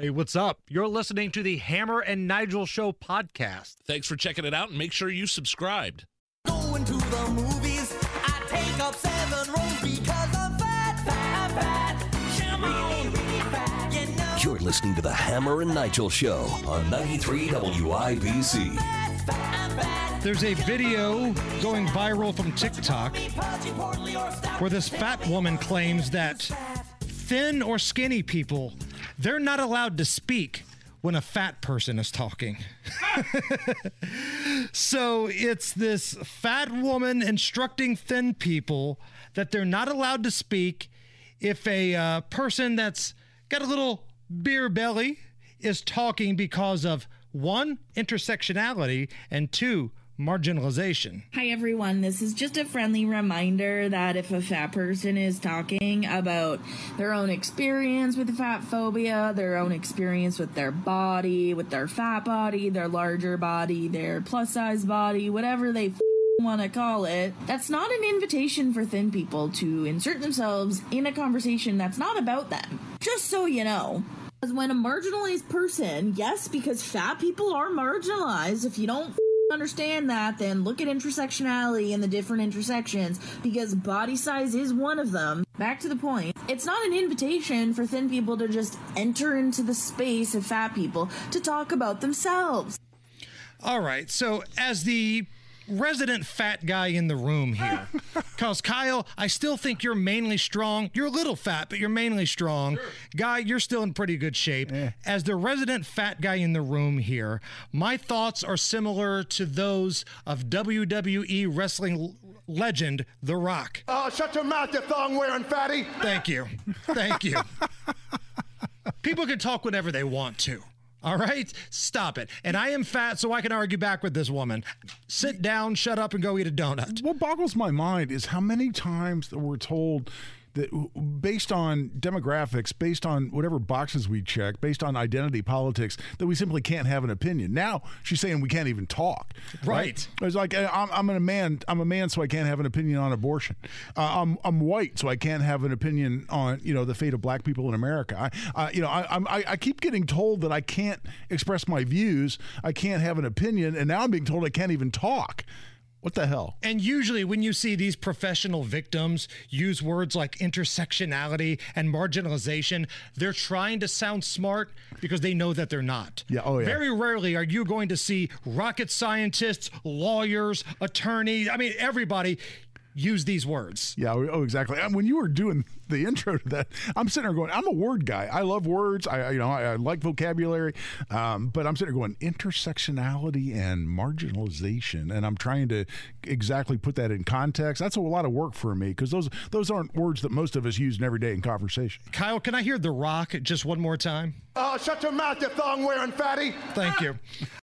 Hey, what's up? You're listening to the Hammer and Nigel Show podcast. Thanks for checking it out and make sure you subscribed. Going to the movies, I take up seven rows because I'm fat, fat, fat. Really, really fat. You know, You're listening to the Hammer and Nigel Show on 93 WIBC. fat, fat, fat. There's a video going viral from TikTok Pudgy, portly, or stout. where this fat woman claims that thin or skinny people, they're not allowed to speak when a fat person is talking. so it's this fat woman instructing thin people that they're not allowed to speak if a uh, person that's got a little beer belly is talking because of one, intersectionality, and two, marginalization. Hi everyone, this is just a friendly reminder that if a fat person is talking about their own experience with fat phobia, their own experience with their body, with their fat body, their larger body, their plus size body, whatever they f- want to call it, that's not an invitation for thin people to insert themselves in a conversation that's not about them. Just so you know. Because when a marginalized person, yes, because fat people are marginalized, if you don't understand that, then look at intersectionality and the different intersections because body size is one of them. Back to the point, it's not an invitation for thin people to just enter into the space of fat people to talk about themselves. All right. So, as the resident fat guy in the room here, because Kyle, I still think you're mainly strong. You're a little fat, but you're mainly strong. Guy, you're still in pretty good shape. As the resident fat guy in the room here, my thoughts are similar to those of WWE wrestling legend The Rock. Oh, shut your mouth, you thong wearing fatty. Thank you. Thank you. People can talk whenever they want to. All right? Stop it. And I am fat, so I can argue back with this woman. Sit down, shut up, and go eat a donut. What boggles my mind is how many times that we're told that based on demographics, based on whatever boxes we check, based on identity politics, that we simply can't have an opinion. Now she's saying we can't even talk. Right. It's like uh, I'm, I'm a man. I'm a man, so I can't have an opinion on abortion. Uh, I'm I'm white, so I can't have an opinion on you know the fate of black people in America. I, uh, you know, I, I'm, I I keep getting told that I can't express my views. I can't have an opinion, and now I'm being told I can't even talk. What the hell? And usually, when you see these professional victims use words like intersectionality and marginalization, they're trying to sound smart because they know that they're not. Yeah, oh, yeah. Very rarely are you going to see rocket scientists, lawyers, attorneys, I mean, everybody use these words. Yeah, oh, exactly. And when you were doing the intro to that, I'm sitting there going, I'm a word guy. I love words. I, I- you know, I, I like vocabulary. Um, but I'm sitting there going intersectionality and marginalization, and I'm trying to exactly put that in context. That's a lot of work for me because those those aren't words that most of us use in everyday in conversation. Kyle, can I hear The Rock just one more time? Oh, shut your mouth, you thong wearing fatty. Thank you.